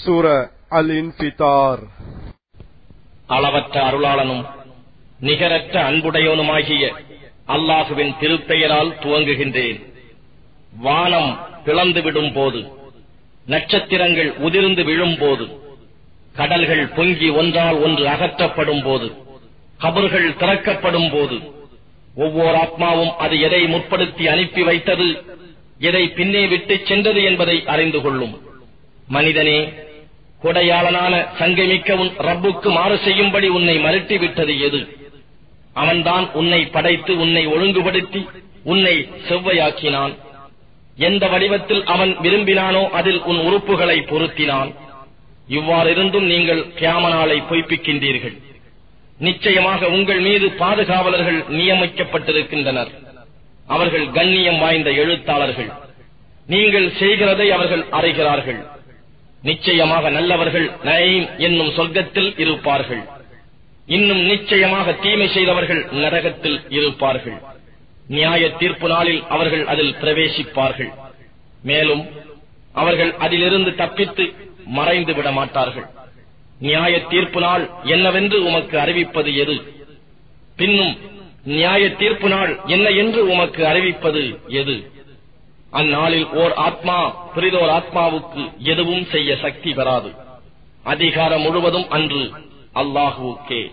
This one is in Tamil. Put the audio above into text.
சூர அல் இன்பிதார் அளவற்ற அருளாளனும் நிகரற்ற அன்புடையவனுமாகிய அல்லாஹுவின் திருப்பெயரால் துவங்குகின்றேன். வானம் பிளந்துவிடும் போது நட்சத்திரங்கள் உதிர்ந்து விழும்போது கடல்கள் பொங்கி ஒன்றால் ஒன்று அகற்றப்படும் போது கபர்கள் திறக்கப்படும் போது ஒவ்வொரு ஆத்மாவும் அது எதை முற்படுத்தி அனுப்பி வைத்தது எதை பின்னே விட்டுச் சென்றது என்பதை அறிந்து கொள்ளும். மனிதனே கொடையாளனான சங்கமிக்க உன் ரப்புக்கு மாறு செய்யும்படி உன்னை மறுட்டி விட்டது எது? அவன்தான் உன்னை படைத்து உன்னை ஒழுங்குபடுத்தி உன்னை செவ்வையாக்கினான். எந்த வடிவத்தில் அவன் விரும்பினானோ அதில் உன் உறுப்புகளை பொருத்தினான். இவ்வாறிருந்தும் நீங்கள் கியாமனாலை பொய்ப்பிக்கின்றீர்கள். நிச்சயமாக உங்கள் மீது பாதுகாவலர்கள் நியமிக்கப்பட்டிருக்கின்றனர். அவர்கள் கண்ணியம் வாய்ந்த எழுத்தாளர்கள். நீங்கள் செய்கிறதை அவர்கள் அறைகிறார்கள். நிச்சயமாக நல்லவர்கள் நயீம் என்னும் சொர்க்கத்தில் இருப்பார்கள். இன்னும் நிச்சயமாக தீமை செய்தவர்கள் நரகத்தில் இருப்பார்கள். நியாய தீர்ப்பு நாளில் அவர்கள் அதில் பிரவேசிப்பார்கள். மேலும் அவர்கள் அதிலிருந்து தப்பித்து மறைந்து விட மாட்டார்கள் நியாய தீர்ப்பு நாள் என்னவென்று உமக்கு அறிவிப்பது எது? பின்னும் நியாய தீர்ப்பு நாள் என்ன என்று உமக்கு அறிவிப்பது எது? அந்நாளில் ஓர் ஆத்மா பிரிதோர் ஆத்மாவுக்கு எதுவும் செய்ய சக்தி பெறாது. அதிகாரம் முழுவதும் அன்று அல்லாஹுவுக்கே.